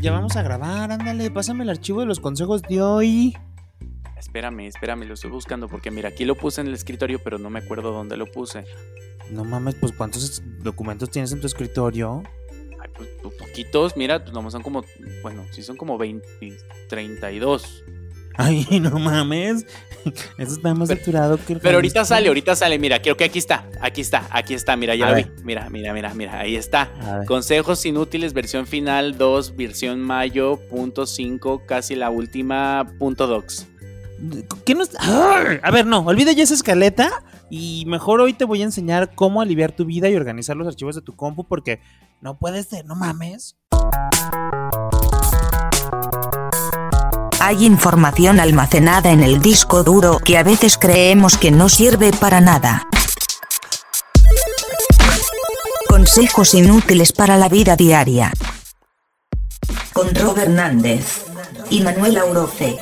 ya vamos a grabar, ándale, pásame el archivo de los consejos de hoy. Espérame, espérame, lo estoy buscando porque mira, aquí lo puse en el escritorio, pero no me acuerdo dónde lo puse. No mames, pues ¿cuántos documentos tienes en tu escritorio? Ay, pues, pues poquitos, mira, pues nomás son como, bueno, sí son como 20, 32. Ay, no mames. Eso está más saturado que el Pero ahorita sale, ahorita sale. Mira, creo que aquí está. Aquí está, aquí está. Mira, ya A lo vi. Mira, mira, mira, mira. Ahí está. Consejos inútiles, versión final 2, versión mayo, punto 5, casi la última, punto docs. ¿Qué. ¡Ay! A ver, no, olvida ya esa escaleta y mejor hoy te voy a enseñar cómo aliviar tu vida y organizar los archivos de tu compu porque no puede ser, no mames. Hay información almacenada en el disco duro que a veces creemos que no sirve para nada. Consejos inútiles para la vida diaria. Con Rob Hernández y Manuel Auroce.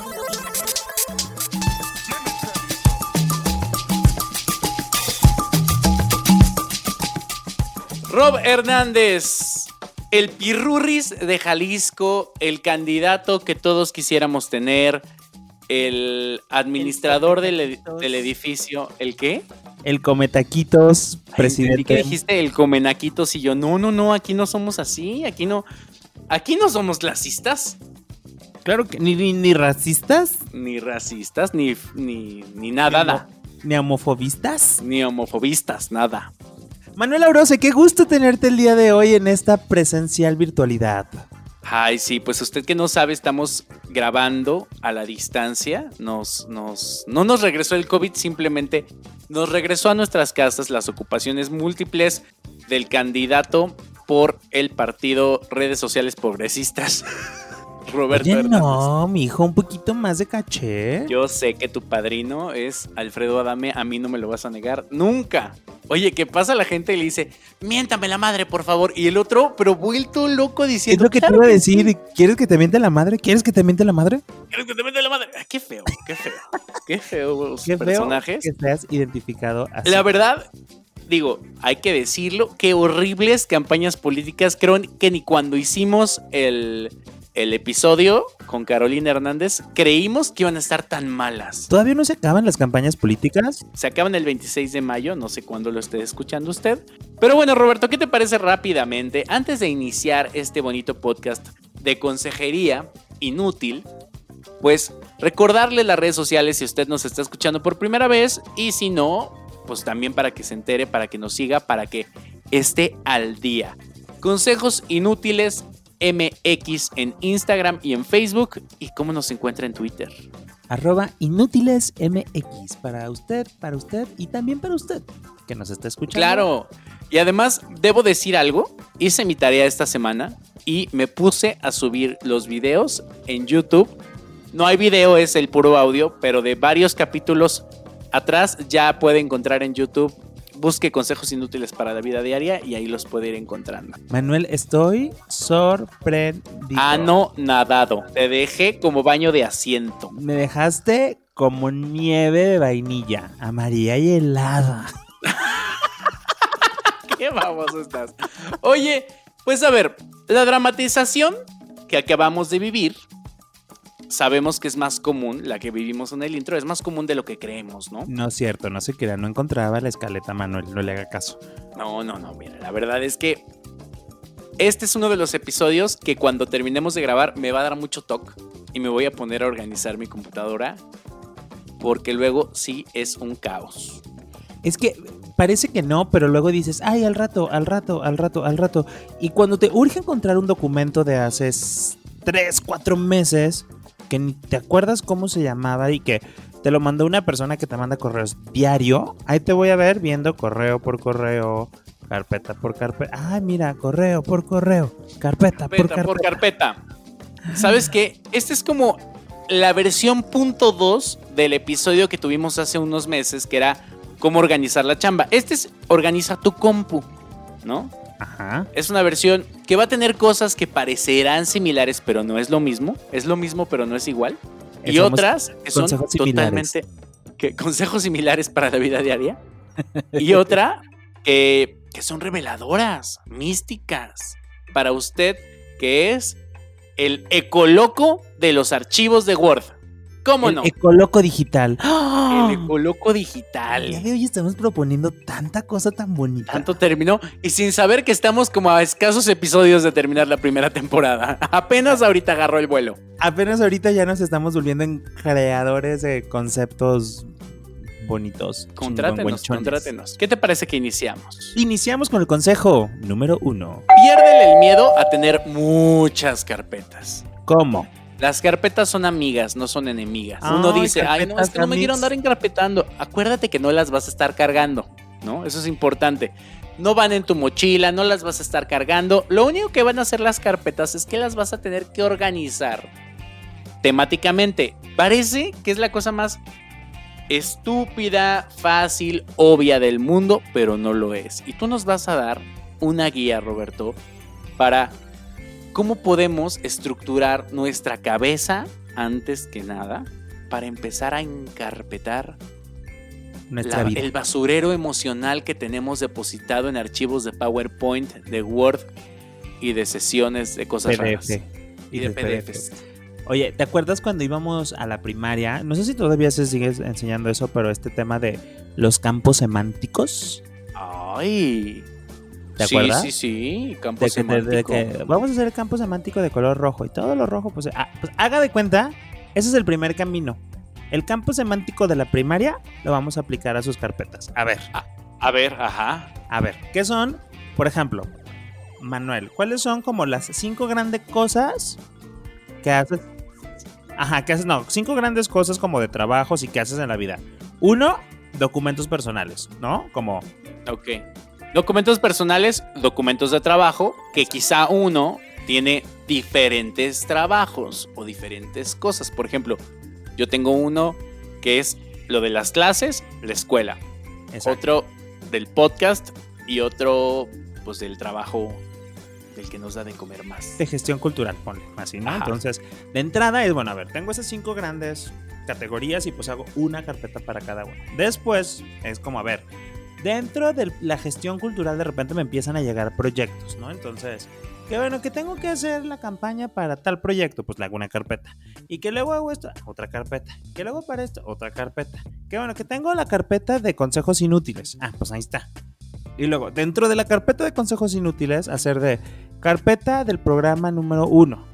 Rob Hernández, el pirurris de Jalisco, el candidato que todos quisiéramos tener, el administrador del, ed- del edificio, ¿el qué? El cometaquitos, presidente. que dijiste el comenaquitos y yo, no, no, no, aquí no somos así, aquí no, aquí no somos clasistas, Claro que ni, ni, ni racistas, ni racistas, ni, ni, ni nada, Ni nada, ni homofobistas. ni homofobistas, nada. Manuel Aurose, qué gusto tenerte el día de hoy en esta presencial virtualidad. Ay, sí, pues usted que no sabe, estamos grabando a la distancia. Nos, nos, no nos regresó el COVID, simplemente nos regresó a nuestras casas las ocupaciones múltiples del candidato por el partido Redes Sociales Progresistas, Roberto Oye, no, mi hijo, un poquito más de caché. Yo sé que tu padrino es Alfredo Adame, a mí no me lo vas a negar nunca. Oye, ¿qué pasa la gente y le dice, miéntame la madre, por favor? Y el otro, pero vuelto loco es diciendo, lo que te "Claro iba a que sí". decir. ¿Quieres que te miente la madre? ¿Quieres que te miente la madre? ¿Quieres que te miente la madre? Ah, qué feo, qué feo. Qué feo los Qué feo personajes. que seas identificado así. La verdad, digo, hay que decirlo, qué horribles campañas políticas. Creo que ni cuando hicimos el, el episodio con Carolina Hernández creímos que iban a estar tan malas. ¿Todavía no se acaban las campañas políticas? Se acaban el 26 de mayo, no sé cuándo lo esté escuchando usted. Pero bueno, Roberto, ¿qué te parece rápidamente? Antes de iniciar este bonito podcast de consejería inútil, pues recordarle las redes sociales si usted nos está escuchando por primera vez y si no, pues también para que se entere, para que nos siga, para que esté al día. Consejos inútiles MX en Instagram y en Facebook y cómo nos encuentra en Twitter. Arroba inútiles MX. Para usted, para usted y también para usted que nos está escuchando. Claro. Y además, debo decir algo. Hice mi tarea esta semana y me puse a subir los videos en YouTube. No hay video, es el puro audio, pero de varios capítulos atrás ya puede encontrar en YouTube. Busque consejos inútiles para la vida diaria y ahí los puede ir encontrando. Manuel, estoy sorprendido. Ah, no, nadado. Te dejé como baño de asiento. Me dejaste como nieve de vainilla, amarilla y helada. Qué baboso estás. Oye, pues a ver, la dramatización que acabamos de vivir, sabemos que es más común, la que vivimos en el intro, es más común de lo que creemos, ¿no? No es cierto, no se crea, no encontraba la escaleta, Manuel, no le haga caso. No, no, no, mira, la verdad es que este es uno de los episodios que cuando terminemos de grabar me va a dar mucho toque y me voy a poner a organizar mi computadora porque luego sí es un caos. Es que parece que no, pero luego dices, ay, al rato, al rato, al rato, al rato. Y cuando te urge encontrar un documento de hace 3, 4 meses, que ni te acuerdas cómo se llamaba y que te lo mandó una persona que te manda correos diario, ahí te voy a ver viendo correo por correo, carpeta por carpeta. Ay, mira, correo por correo, carpeta, por carpeta carpeta. por carpeta. ¿Sabes qué? Este es como la versión punto 2 del episodio que tuvimos hace unos meses, que era cómo organizar la chamba. Este es organiza tu compu, ¿no? Ajá. Es una versión que va a tener cosas que parecerán similares, pero no es lo mismo. Es lo mismo, pero no es igual. Y otras que son totalmente que, consejos similares para la vida diaria. Y otra que, que son reveladoras, místicas. Para usted, que es el ecoloco de los archivos de Word. ¿Cómo el no? Ecoloco digital. El ecoloco El día digital. de hoy estamos proponiendo tanta cosa tan bonita. Tanto terminó y sin saber que estamos como a escasos episodios de terminar la primera temporada. Apenas ahorita agarró el vuelo. Apenas ahorita ya nos estamos volviendo en creadores de conceptos bonitos. Contrátenos, contrátenos. ¿Qué te parece que iniciamos? Iniciamos con el consejo número uno. Piérdele el miedo a tener muchas carpetas. ¿Cómo? Las carpetas son amigas, no son enemigas. Uno Ay, dice, ay, no, es que no me amigas". quiero andar encarpetando. Acuérdate que no las vas a estar cargando, ¿no? Eso es importante. No van en tu mochila, no las vas a estar cargando. Lo único que van a hacer las carpetas es que las vas a tener que organizar temáticamente. Parece que es la cosa más estúpida, fácil, obvia del mundo, pero no lo es. Y tú nos vas a dar una guía, Roberto, para cómo podemos estructurar nuestra cabeza antes que nada para empezar a encarpetar la- el basurero emocional que tenemos depositado en archivos de PowerPoint, de Word y de sesiones de cosas raras. PDF. Y de PDFs. Oye, ¿te acuerdas cuando íbamos a la primaria? No sé si todavía se sigue enseñando eso, pero este tema de los campos semánticos. Ay. ¿Te sí, acuerdas? Sí, sí, campo De que, de- de semántico. que vamos a hacer el campo semántico de color rojo y todo lo rojo, pues, ah, pues haga de cuenta, ese es el primer camino. El campo semántico de la primaria lo vamos a aplicar a sus carpetas. A ver, A ver, ajá. a ver, ¿qué son? Por ejemplo, Manuel, ¿cuáles son como las cinco grandes cosas que haces? Ajá, que haces, no, cinco grandes cosas como de trabajos y que haces en la vida. Uno, documentos personales, ¿no? Como Ok. Documentos personales, documentos de trabajo, que quizá uno tiene diferentes trabajos o diferentes cosas. Por ejemplo, yo tengo uno que es lo de las clases, la escuela. exacto, Otro del podcast y otro pues del trabajo del que nos da de comer más. de gestión cultural, ponle así, ¿no? Ajá. Entonces, de entrada es, bueno, a ver, tengo esas cinco grandes categorías y pues hago una carpeta para cada una. Después es como, a ver, dentro de la gestión cultural de repente me empiezan a llegar proyectos, ¿no? Entonces, que bueno, que tengo que hacer la campaña para tal proyecto, pues le hago una carpeta. Y que luego hago esto, otra carpeta. Que luego para esto, otra carpeta. Que bueno, que tengo la carpeta de consejos inútiles. Ah, pues ahí está. Y luego, dentro de la carpeta de consejos inútiles, hacer de carpeta del programa número uno.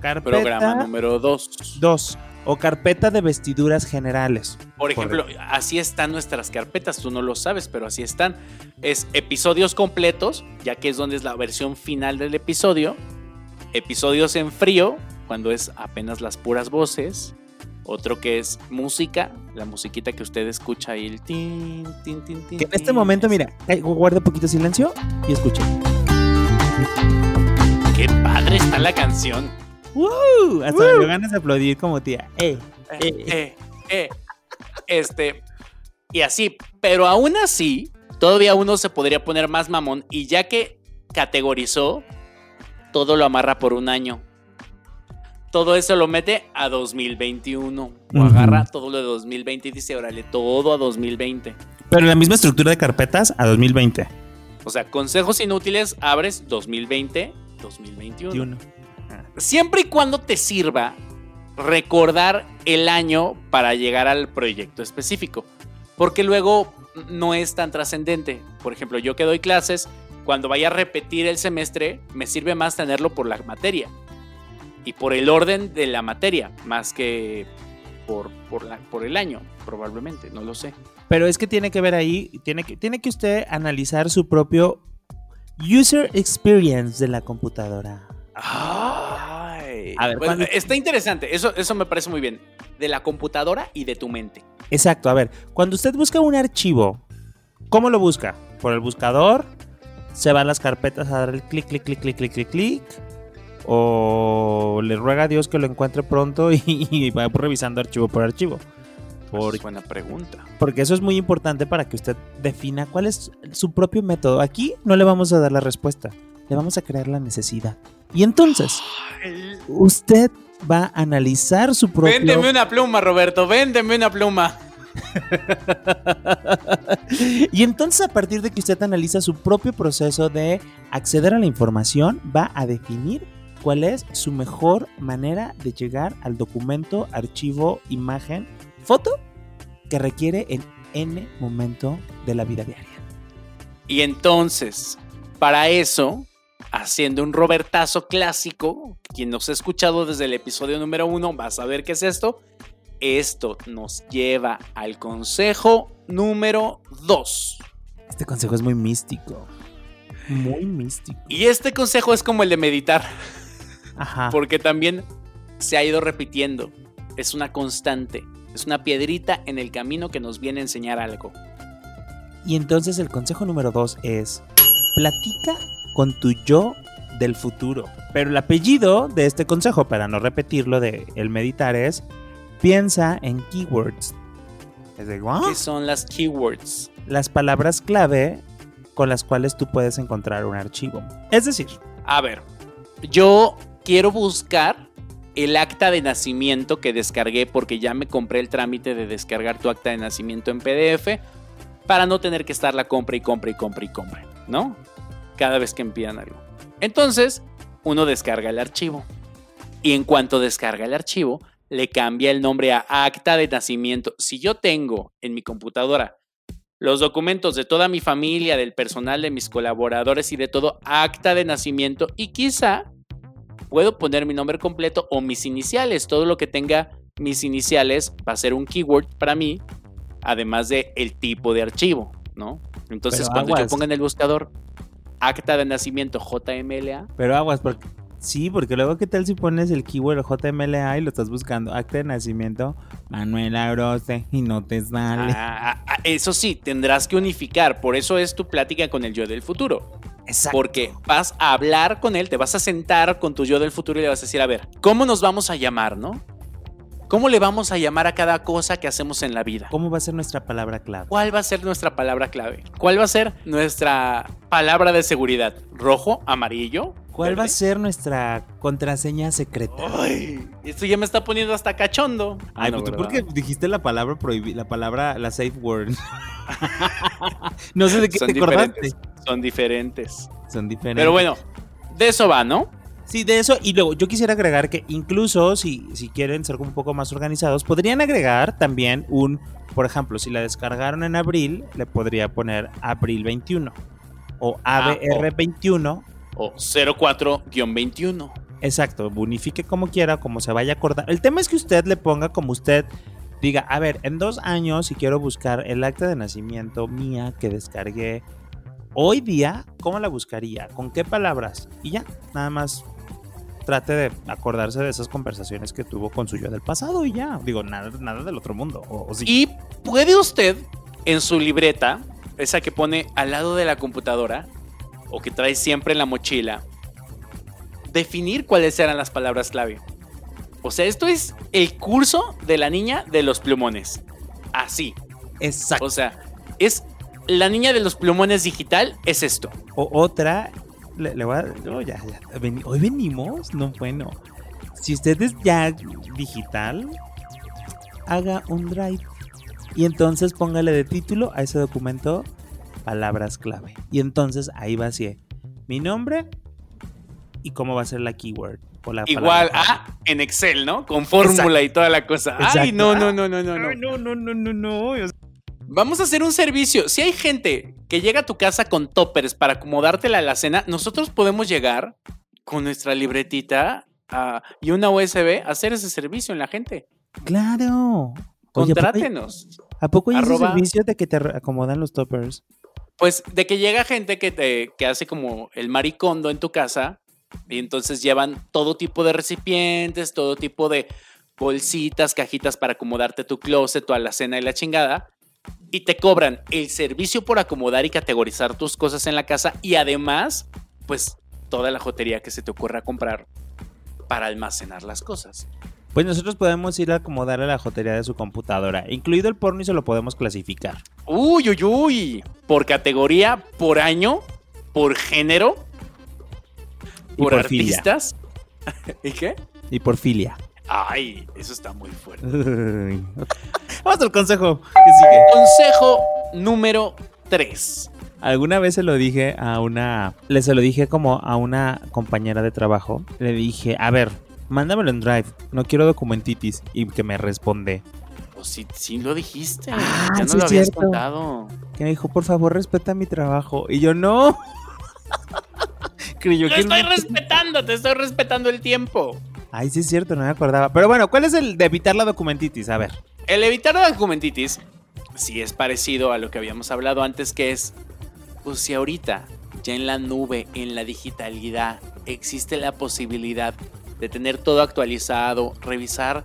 Carpeta Programa número 2. dos. O carpeta de vestiduras generales. Por ejemplo, así están nuestras carpetas, tú no lo sabes, pero así están. Es episodios completos, ya que es donde es la versión final del episodio. Episodios en frío, cuando es apenas las puras voces. Otro que es música, la musiquita que usted escucha ahí, el tin, tin, tin, tin. En este momento, mira, guarda poquito silencio y escuche. Qué padre está la canción. ¡Uh! Hasta me dio ganas de aplaudir como tía. ¡Eh! Eh, eh, eh. Este, y así, pero aún así, todavía uno se podría poner más mamón y ya que categorizó, todo lo amarra por un año. Todo eso lo mete a 2021. O agarra todo lo de 2020 y dice, órale, todo a 2020. Pero la misma estructura de carpetas a 2020. O sea, consejos inútiles, abres 2020, 2021. 21. Siempre y cuando te sirva recordar el año para llegar al proyecto específico. Porque luego no es tan trascendente. Por ejemplo, yo que doy clases, cuando vaya a repetir el semestre, me sirve más tenerlo por la materia. Y por el orden de la materia, más que por, por, la- por el año, probablemente, no lo sé. Pero es que tiene que ver ahí, tiene que, tiene que usted analizar su propio user experience de la computadora. A ver, Bueno, ¿cuándo- está interesante, eso, eso me parece muy bien. De la computadora y de tu mente. Exacto, a ver, cuando usted busca un archivo, ¿cómo lo busca? Por el buscador, se van las carpetas a dar el clic, clic, clic, clic, clic, clic, clic, o le ruega a Dios que lo encuentre pronto y, y va revisando archivo por archivo. Por- Es buena pregunta. porque eso es muy importante para que usted defina cuál es su propio método. Aquí no le vamos a dar la respuesta, le vamos a crear la necesidad. Y entonces, usted va a analizar su propio... Véndeme una pluma, Roberto, véndeme una pluma. y entonces a partir de que usted analiza su propio proceso de acceder a la información, va a definir cuál es su mejor manera de llegar al documento, archivo, imagen, foto que requiere en N momento de la vida diaria. Y entonces, para eso, haciendo un Robertazo clásico, quien nos ha escuchado desde el episodio número uno va a saber qué es esto. Esto nos lleva al consejo número dos. Este consejo es muy místico. Muy místico. Y este consejo es como el de meditar, Ajá. porque también se ha ido repitiendo. Es una constante, es una piedrita en el camino que nos viene a enseñar algo. Y entonces el consejo número dos es, platica con tu yo del futuro. Pero el apellido de este consejo, para no repetirlo de el meditar, es piensa en keywords. Es. ¿Qué son las keywords? Las palabras clave con las cuales tú puedes encontrar un archivo. Es decir, A ver, yo quiero buscar el acta de nacimiento que descargué porque ya me compré el trámite de descargar tu acta de nacimiento en PDF para no tener que estar la compra y compra y compra y compra, ¿no? Cada vez que pidan algo. Entonces, uno descarga el archivo. Y en cuanto descarga el archivo, le cambia el nombre a acta de nacimiento. Si yo tengo en mi computadora los documentos de toda mi familia, del personal, de mis colaboradores y de todo, acta de nacimiento y quizá puedo poner mi nombre completo o mis iniciales. Todo lo que tenga mis iniciales va a ser un keyword para mí, además de el tipo de archivo, ¿no? Entonces, Pero cuando yo ponga en el buscador acta de nacimiento JMLA, pero aguas, porque sí, porque luego qué tal si pones el keyword JMLA y lo estás buscando, acta de nacimiento, Manuela Grose, y no te sale. ah, ah, eso sí, tendrás que unificar. Por eso es tu plática con el yo del futuro. Exacto. Porque vas a hablar con él, te vas a sentar con tu yo del futuro y le vas a decir, a ver, ¿cómo nos vamos a llamar, no? ¿Cómo le vamos a llamar a cada cosa que hacemos en la vida? ¿Cómo va a ser nuestra palabra clave? ¿Cuál va a ser nuestra palabra clave? ¿Cuál va a ser nuestra palabra de seguridad? ¿Rojo? ¿Amarillo? ¿Cuál va a ser nuestra contraseña secreta? Ay, esto ya me está poniendo hasta cachondo. Ah, Ay, no, pues porque dijiste la palabra prohibida, la palabra, la safe word. no sé de qué Son te acordaste. diferentes. Son diferentes. Son diferentes. Pero bueno, de eso va, ¿no? Sí, de eso. Y luego yo quisiera agregar que incluso si, si quieren ser como un poco más organizados, podrían agregar también un, por ejemplo, si la descargaron en abril, le podría poner abril 21 o Ah, ABR 21. O 04-21. Exacto, bonifique como quiera, como se vaya a acordar. El tema es que usted le ponga como usted diga, a ver, en dos años, si quiero buscar el acta de nacimiento mía que descargué hoy día, ¿cómo la buscaría? ¿Con qué palabras? Y ya, nada más trate de acordarse de esas conversaciones que tuvo con su yo del pasado y ya. Digo, nada, nada del otro mundo. O, o sí. Y puede usted, en su libreta, esa que pone al lado de la computadora, o que trae siempre en la mochila, definir cuáles eran las palabras clave. O sea, esto es el curso de la niña de los plumones. Así. Exacto. O sea, es la niña de los plumones digital, es esto. O otra, le, le voy a. no, ya, hoy venimos, no, bueno. Si usted es ya digital, haga un drive. Y entonces póngale de título a ese documento palabras clave. Y entonces ahí va así: mi nombre y cómo va a ser la keyword. O la Igual palabra a en Excel, ¿no? Con fórmula y toda la cosa. Ay, Exacto. no, no, no, no, no. Ay, no, no, no, no, no. Vamos a hacer un servicio. Si hay gente que llega a tu casa con toppers para acomodarte la alacena, nosotros podemos llegar con nuestra libretita ah, y una USB a hacer ese servicio en la gente. Claro. Oye, ¿a poco hay- Contrátenos. ¿A poco hay ese Arroba- servicio de que te acomodan los toppers? Pues de que llega gente que, te, que hace como el maricondo en tu casa y entonces llevan todo tipo de recipientes, todo tipo de bolsitas, cajitas para acomodarte tu closet, tu alacena y la chingada. Y te cobran el servicio por acomodar y categorizar tus cosas en la casa y además, pues toda la jotería que se te ocurra comprar para almacenar las cosas. Pues nosotros podemos ir a acomodarle la jotería de su computadora, incluido el porno y se lo podemos clasificar. Uy, uy, uy. Por categoría, por año, por género, por, filia. artistas. ¿Y qué? Y por filia. Ay, eso está muy fuerte. Vamos al consejo que sigue. Consejo número 3. Alguna vez se lo dije a una. Le se lo dije como a una compañera de trabajo. Le dije, a ver, mándamelo en Drive. No quiero documentitis. Y que me responde. Pues sí, sí lo dijiste. Ah, ya no sí lo habías cierto. contado. Que me dijo, por favor, respeta mi trabajo. Y yo, no. Creyó Te que estoy no- respetando, te estoy respetando el tiempo. Ay, sí es cierto, no me acordaba. Pero bueno, ¿cuál es el de evitar la documentitis? A ver. El evitar la documentitis sí es parecido a lo que habíamos hablado antes, que es, pues si ahorita ya en la nube, en la digitalidad, existe la posibilidad de tener todo actualizado, revisar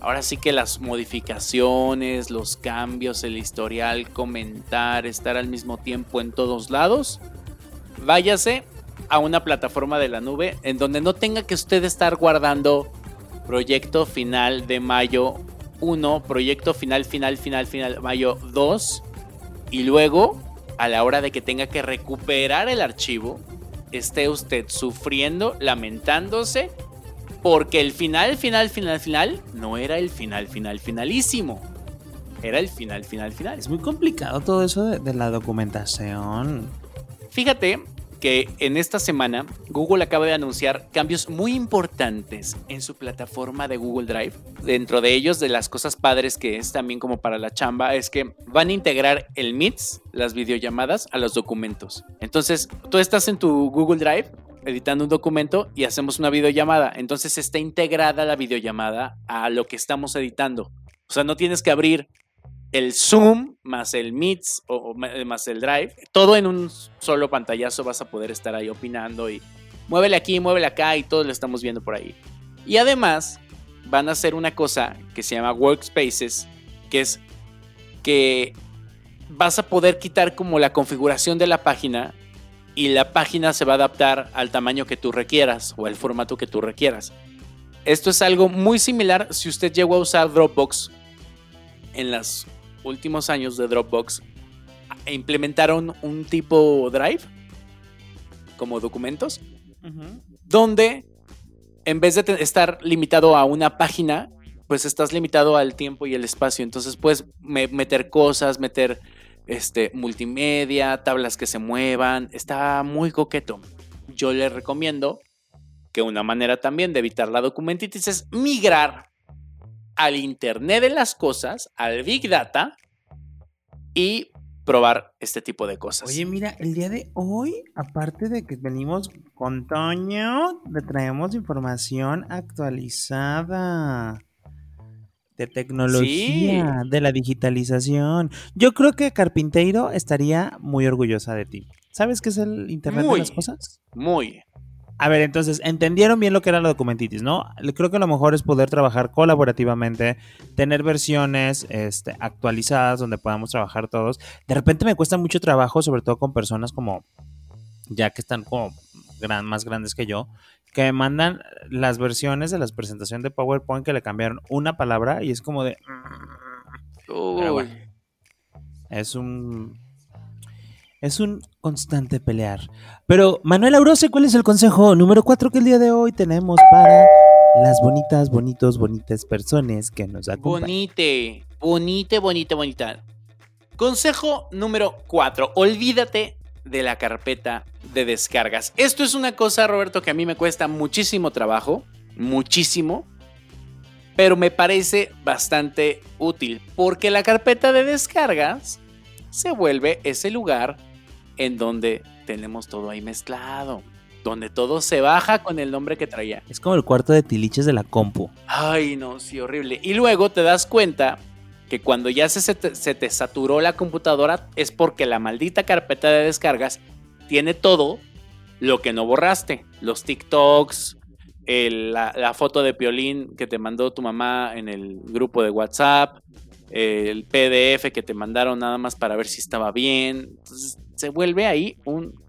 ahora sí que las modificaciones, los cambios, el historial, comentar, estar al mismo tiempo en todos lados, váyase a una plataforma de la nube en donde no tenga que usted estar guardando proyecto final de mayo 1, proyecto final, final, final, final, mayo 2, y luego, a la hora de que tenga que recuperar el archivo, esté usted sufriendo, lamentándose, porque el final, final, final, final, no era el final, final, finalísimo. Era el final, final, final. Es muy complicado todo eso de, de la documentación. Fíjate que en esta semana Google acaba de anunciar cambios muy importantes en su plataforma de Google Drive. Dentro de ellos, de las cosas padres que es también como para la chamba, es que van a integrar el Meets, las videollamadas, a los documentos. Entonces, tú estás en tu Google Drive editando un documento y hacemos una videollamada. Entonces está integrada la videollamada a lo que estamos editando. O sea, no tienes que abrir el Zoom más el Meets o, o ma- más el Drive, todo en un solo pantallazo vas a poder estar ahí opinando y muévele aquí, muévele acá y todo lo estamos viendo por ahí. Y además van a hacer una cosa que se llama Workspaces, que es que vas a poder quitar como la configuración de la página y la página se va a adaptar al tamaño que tú requieras o al formato que tú requieras. Esto es algo muy similar si usted llegó a usar Dropbox en los últimos años de Dropbox e implementaron un tipo Drive como documentos donde en vez de estar limitado a una página, pues estás limitado al tiempo y el espacio. Entonces puedes me- meter cosas, meter este, multimedia, tablas que se muevan. Está muy coqueto. Yo les recomiendo que una manera también de evitar la documentitis es migrar al Internet de las cosas, al Big Data y probar este tipo de cosas. Oye, mira, el día de hoy, aparte de que venimos con Toño, le traemos información actualizada de tecnología, de la digitalización. Yo creo que Carpinteiro estaría muy orgullosa de ti. ¿Sabes qué es el Internet Muy. de las cosas? Muy. A ver, entonces, entendieron bien lo que era la documentitis, ¿no? Creo que lo mejor es poder trabajar colaborativamente, tener versiones este, actualizadas donde podamos trabajar todos. De repente me cuesta mucho trabajo, sobre todo con personas como, ya que están como gran, más grandes que yo, que me mandan las versiones de la presentación de PowerPoint que le cambiaron una palabra y es como de... Pero bueno. Es un... Es un constante pelear. Pero, Manuel Aurose, ¿cuál es el consejo número 4 que el día de hoy tenemos para las bonitas, bonitos, bonitas personas que nos acompañan? Bonite, bonite, bonita, bonita. Consejo número 4. Olvídate de la carpeta de descargas. Esto es una cosa, Roberto, que a mí me cuesta muchísimo trabajo, muchísimo, pero me parece bastante útil, porque la carpeta de descargas se vuelve ese lugar en donde tenemos todo ahí mezclado, donde todo se baja con el nombre que traía. Es como el cuarto de tiliches de la compu. Ay, no, sí, horrible. Y luego te das cuenta que cuando ya se, se te, se te saturó la computadora es porque la maldita carpeta de descargas tiene todo lo que no borraste. Los TikToks, el- la, la foto de Piolín que te mandó tu mamá en el grupo de WhatsApp, el PDF que te mandaron nada más para ver si estaba bien. Entonces se vuelve ahí un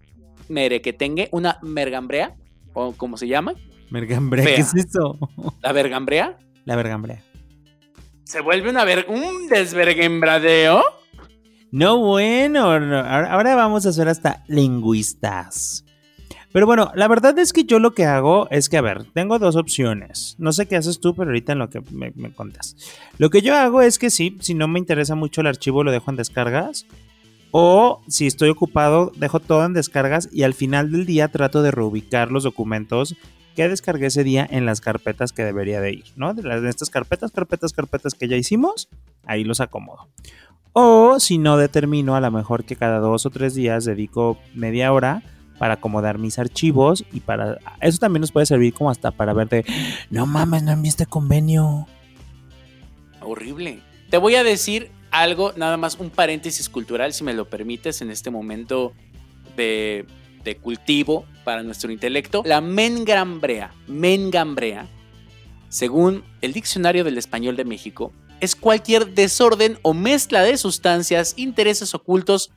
merequetengue, una mergambrea, o como se llama, Mergambrea, Fea. ¿qué es eso? la vergambrea. La vergambrea. Se vuelve una ver un desvergembradeo. No, bueno, no, ahora, vamos a hacer hasta lingüistas. Pero bueno, la verdad es que yo lo que hago es que, a ver, tengo dos opciones. No sé qué haces tú, pero ahorita en lo que me, me contas. Lo que yo hago es que sí, si no me interesa mucho el archivo, lo dejo en descargas. O si estoy ocupado, dejo todo en descargas y al final del día trato de reubicar los documentos que descargué ese día en las carpetas que debería de ir, ¿no? De, de estas carpetas, carpetas, carpetas que ya hicimos, ahí los acomodo. O si no determino, a lo mejor que cada dos o tres días dedico media hora para acomodar mis archivos y para... Eso también nos puede servir como hasta para ver de, no mames, no envié este convenio. Horrible. Te voy a decir algo, nada más un paréntesis cultural, si me lo permites, en este momento de, cultivo para nuestro intelecto. La mengambrea, mengambrea, según el Diccionario del Español de México, es cualquier desorden o mezcla de sustancias, intereses ocultos,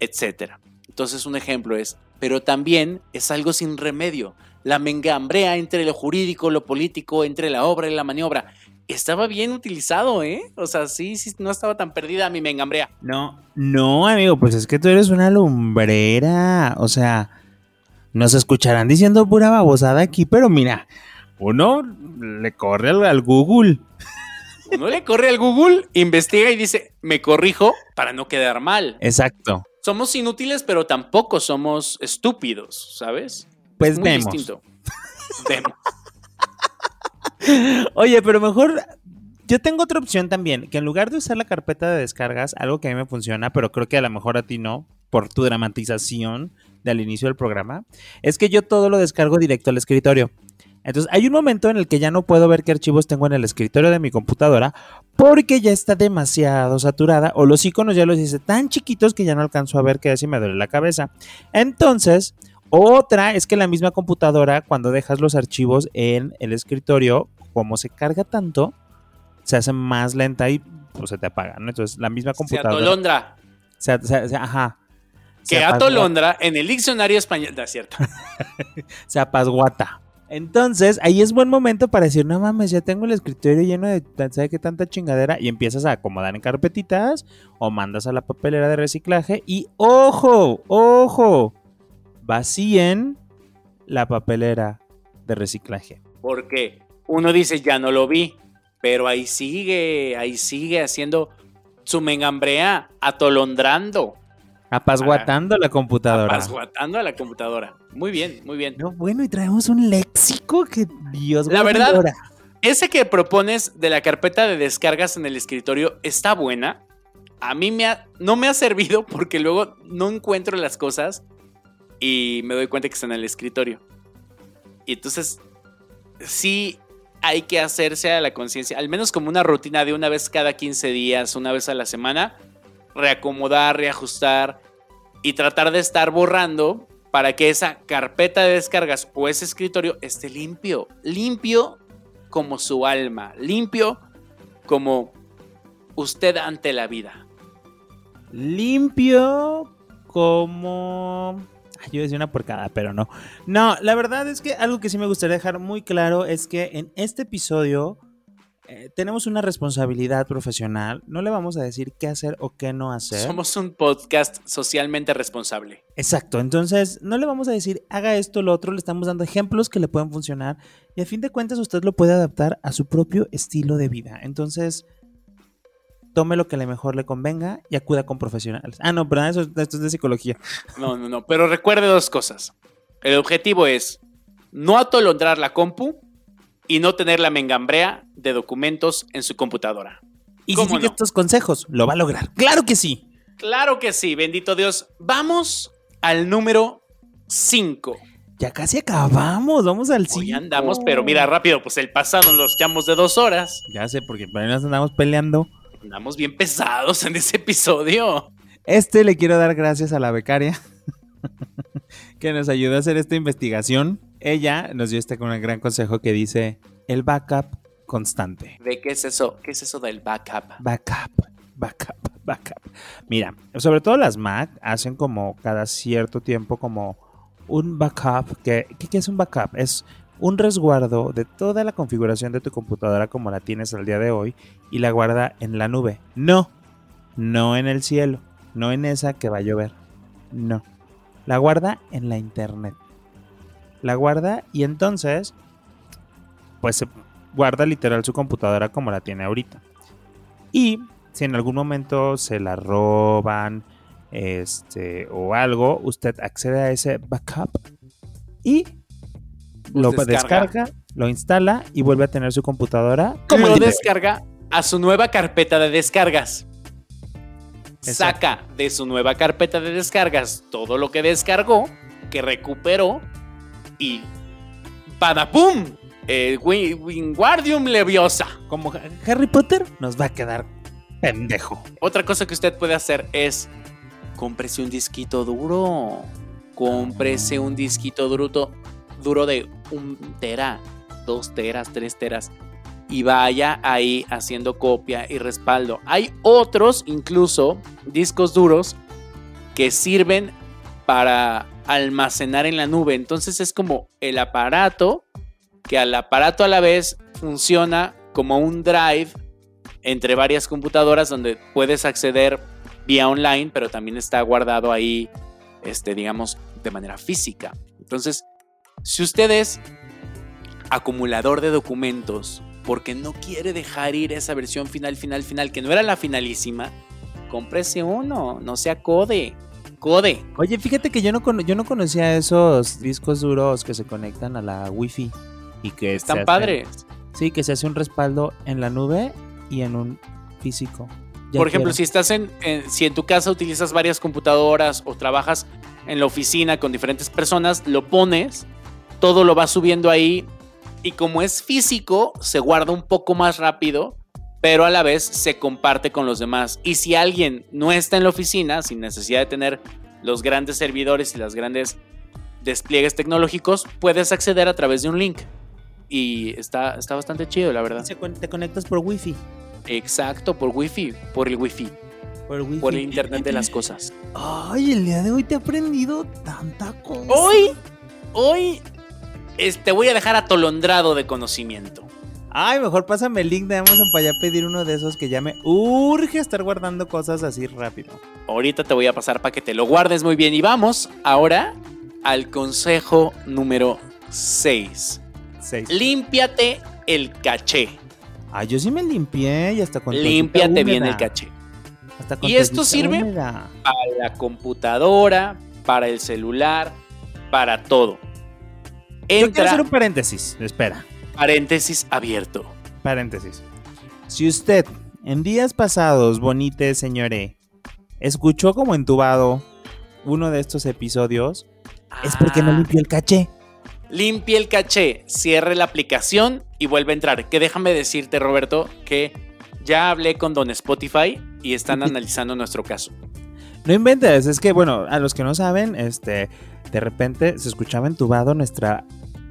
etc. Entonces un ejemplo es, pero también es algo sin remedio. La mengambrea entre lo jurídico, lo político, entre la obra y la maniobra. Estaba bien utilizado, ¿eh? O sea, sí, sí, no estaba tan perdida mi mengambrea. No, no, amigo, pues es que tú eres una lumbrera. O sea, nos escucharán diciendo pura babosada aquí, pero mira, uno le corre al, al Google. Uno le corre al Google, investiga y dice, me corrijo para no quedar mal. Exacto. Somos inútiles, pero tampoco somos estúpidos, ¿sabes? Pues Es muy vemos. distinto. Vemos. Oye, pero mejor. Yo tengo otra opción también, que en lugar de usar la carpeta de descargas, algo que a mí me funciona, pero creo que a lo mejor a ti no, por tu dramatización del inicio del programa, es que yo todo lo descargo directo al escritorio. Entonces, hay un momento en el que ya no puedo ver qué archivos tengo en el escritorio de mi computadora porque ya está demasiado saturada o los iconos ya los hice tan chiquitos que ya no alcanzo a ver que así me duele la cabeza. Entonces, otra es que la misma computadora, cuando dejas los archivos en el escritorio, como se carga tanto, se hace más lenta y pues se te apaga, ¿no? Entonces, la misma Se computadora. atolondra. se- se- se- ajá. Se Que atolondra en el diccionario español. No, es cierto. se apasguata. Entonces, ahí es buen momento para decir, no mames, ya tengo el escritorio lleno de ¿sabe qué tanta chingadera? Y empiezas a acomodar en carpetitas o mandas a la papelera de reciclaje y ¡ojo! ¡ojo! Vacíen la papelera de reciclaje. Porque uno dice, ya no lo vi, pero ahí sigue, ahí sigue haciendo su mengambrea, atolondrando, Apasguatando la computadora. pasguatando a la computadora. Muy bien, muy bien. No, bueno, y traemos un léxico que Dios La verdad-. Ese que propones de la carpeta de descargas en el escritorio está buena. A mí me ha- no me ha servido porque luego no encuentro las cosas y me doy cuenta que están en el escritorio. Y entonces, sí hay que hacerse a la conciencia, al menos como una rutina de una vez cada 15 días, una vez a la semana, reacomodar, reajustar y tratar de estar borrando para que esa carpeta de descargas o ese escritorio esté limpio, limpio como su alma, limpio como usted ante la vida. limpio como... Yo decía una porcada, pero no. No, la verdad es que algo que sí me gustaría dejar muy claro es que en este episodio eh, tenemos una responsabilidad profesional. No le vamos a decir qué hacer o qué no hacer. Somos un podcast socialmente responsable. Exacto, entonces no le vamos a decir haga esto, lo otro, le estamos dando ejemplos que le pueden funcionar y a fin de cuentas usted lo puede adaptar a su propio estilo de vida. Entonces, tome lo que le mejor le convenga y acuda con profesionales. Ah, no, pero eso, esto es de psicología. No, no, no. Pero recuerde dos cosas. El objetivo es no atolondrar la compu y no tener la mengambrea de documentos en su computadora. Y si ¿Cómo sigue no? estos consejos, lo va a lograr. ¡Claro que sí! Claro que sí, bendito Dios. Vamos al número 5. Ya casi acabamos, vamos al Hoy cinco. andamos, pero mira rápido, pues el pasado nos los echamos de dos horas. Ya sé, porque nos andamos peleando. Andamos bien pesados en ese episodio. Este le quiero dar gracias a la becaria que nos ayudó a hacer esta investigación. Ella nos dio este con un gran consejo que dice el backup constante. ¿De qué es eso? ¿Qué es eso del backup? Backup, backup, backup. Mira, sobre todo las Mac hacen como cada cierto tiempo como un backup. que ¿Qué, qué es un backup? Es un resguardo de toda la configuración de tu computadora como la tienes al día de hoy y la guarda en la nube. No, no en el cielo, no en esa que va a llover. No, la guarda en la internet. La guarda y entonces, pues se guarda literal su computadora como la tiene ahorita. Y si en algún momento se la roban, este, o algo, usted accede a ese backup y lo descarga. descarga, lo instala y vuelve a tener su computadora Como lo descarga a su nueva carpeta de descargas. Exacto. Saca de su nueva carpeta de descargas todo lo que descargó, que recuperó y ¡Padapum! Wi- Wingardium Leviosa. Como Harry Potter nos va a quedar pendejo. Otra cosa que usted puede hacer es cómprese un disquito duro. Cómprese un disquito duro, duro de un tera, dos teras, tres teras. Y vaya ahí haciendo copia y respaldo. Hay otros, incluso, discos duros que sirven para almacenar en la nube. Entonces es como el aparato que al aparato a la vez funciona como un drive entre varias computadoras donde puedes acceder vía online, pero también está guardado ahí, este, digamos, de manera física. Entonces, si usted es acumulador de documentos porque no quiere dejar ir esa versión final, final, final, que no era la finalísima, cómprese uno, no sea code, code. Oye, fíjate que yo no, yo no conocía esos discos duros que se conectan a la wifi y que Están padres. Sí, que se hace un respaldo en la nube y en un físico. Ya Por ejemplo, quiero. si estás en, en- si en tu casa utilizas varias computadoras o trabajas en la oficina con diferentes personas, lo pones, todo lo vas subiendo ahí y como es físico, se guarda un poco más rápido, pero a la vez se comparte con los demás. Y si alguien no está en la oficina, sin necesidad de tener los grandes servidores y los grandes despliegues tecnológicos, puedes acceder a través de un link. Y está, está bastante chido, la verdad. Te conectas por wifi. Exacto, por wifi, por el wifi. Por wifi. por el internet de las cosas. Ay, el día de hoy te he aprendido tanta cosa. Hoy, hoy, es- te voy a dejar atolondrado de conocimiento. Ay, mejor pásame el link de Amazon para ya pedir uno de esos que ya me urge estar guardando cosas así rápido. Ahorita te voy a pasar para que te lo guardes muy bien. Y vamos ahora al consejo número 6. Seis. Límpiate el caché. Ay, yo sí me limpié y hasta con Límpiate bien el caché. Hasta ¿Y esto sirve? húmeda. Para la computadora, para el celular, para todo. Yo quiero Entra, hacer un paréntesis. Espera. paréntesis abierto. Paréntesis. Si usted en días pasados, bonite señore, escuchó como entubado uno de estos episodios, es porque no Ah. limpió el caché. limpie el caché, cierre la aplicación y vuelve a entrar. Que déjame decirte, Roberto, que ya hablé con Don Spotify y están analizando nuestro caso. No inventes, es que bueno, a los que no saben, este, de repente se escuchaba entubado nuestra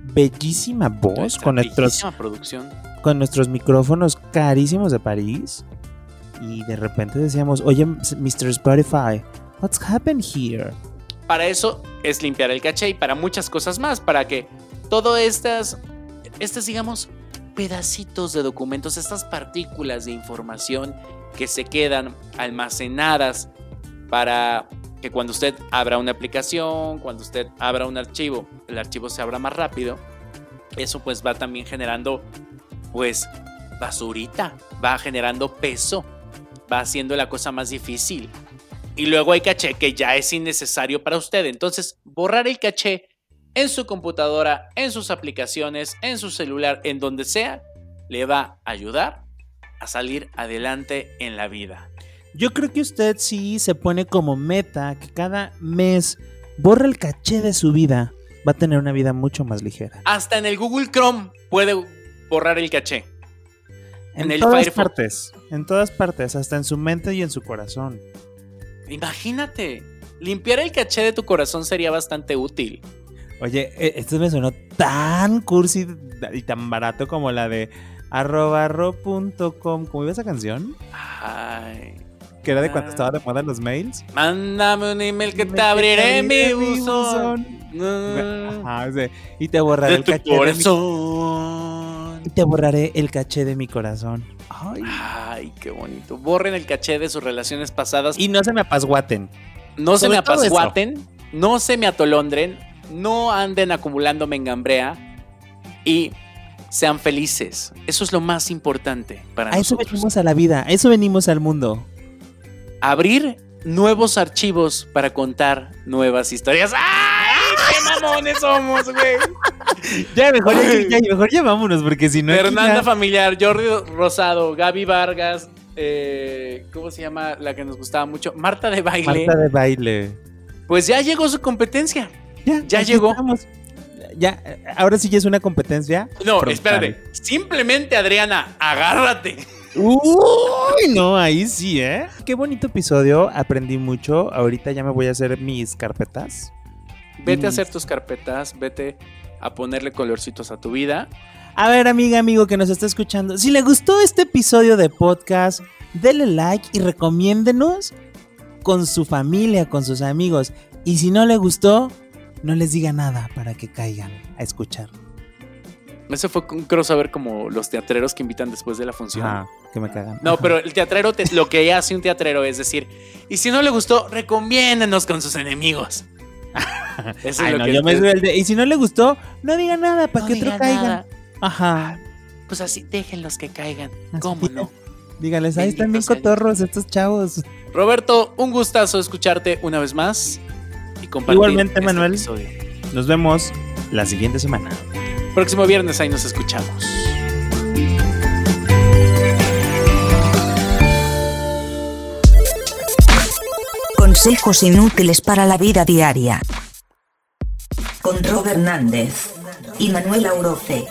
bellísima voz Nuestra con nuestros, producción. con nuestros micrófonos carísimos de París. Y de repente decíamos, oye, Mr. Spotify, what's happened here? Para eso es limpiar el caché y para muchas cosas más, para que todas estas, estas digamos, pedacitos de documentos, estas partículas de información que se quedan almacenadas para que cuando usted abra una aplicación, cuando usted abra un archivo, el archivo se abra más rápido. Eso pues va también generando pues basurita, va generando peso, va haciendo la cosa más difícil. Y luego hay caché que ya es innecesario para usted. Entonces, borrar el caché en su computadora, en sus aplicaciones, en su celular, en donde sea, le va a ayudar a salir adelante en la vida. Yo creo que usted sí se pone como meta que cada mes borra el caché de su vida, va a tener una vida mucho más ligera. Hasta en el Google Chrome puede borrar el caché. En, En el todas Firefox. partes, en todas partes, hasta en su mente y en su corazón. Imagínate, limpiar el caché de tu corazón sería bastante útil. Oye, e- esto me sonó tan cursi y tan barato como la de arroba arro punto com. ¿Cómo iba esa canción? Ay. Que era de cuando Ah. estaba de moda los mails. Mándame un email que te abriré mi buzón. Ajá, y te borraré De el tu caché de mi, corazón. y te borraré el caché de mi corazón. Ay. Ay, qué bonito. Borren el caché de sus relaciones pasadas. Y no se me apasguaten. no se me apasguaten, no se me atolondren, no anden acumulando mengambrea y sean felices. Eso es lo más importante para A eso nosotros. venimos a la vida, a eso venimos al mundo. Abrir nuevos archivos para contar nuevas historias. ¡Ay! ¡Qué mamones somos, güey! Ya, mejor, ya, ya, mejor ya vámonos, porque si no. Fernanda ya- Familiar, Jordi Rosado, Gaby Vargas, eh, ¿cómo se llama la que nos gustaba mucho? Marta de Baile. Marta de baile. Pues ya llegó su competencia. Ya, Ya llegó. estamos. Ya, ahora sí ya es una competencia. No, frontal. espérate. Simplemente, Adriana, agárrate. Uy, no, ahí sí, ¿eh? Qué bonito episodio, aprendí mucho. Ahorita ya me voy a hacer mis carpetas. Vete a hacer tus carpetas, vete a ponerle colorcitos a tu vida. A ver, amiga, amigo que nos está escuchando, si le gustó este episodio de podcast, dele like y recomiéndenos con su familia, con sus amigos. Y si no le gustó, no les diga nada para que caigan a escuchar. Eso fue un crossover como los teatreros que invitan después de la función. Ajá, que me cagan. No, pero el teatrero, te- lo que hace un teatrero es decir, y si no le gustó, recomiéndenos con sus enemigos. Eso Ay, es lo no, que yo me el de- Y si no le gustó, no diga nada para No que otro caiga. nada. Ajá. Pues así, déjenlos que caigan. Así ¿Cómo no? Díganles, ahí están bien cotorros estos chavos. Roberto, un gustazo escucharte una vez más y compartir Igualmente, este Manuel. episodio. Nos vemos la siguiente semana. Próximo viernes ahí nos escuchamos. Consejos inútiles para la vida diaria. Con Rob Hernández y Manuel Auroce.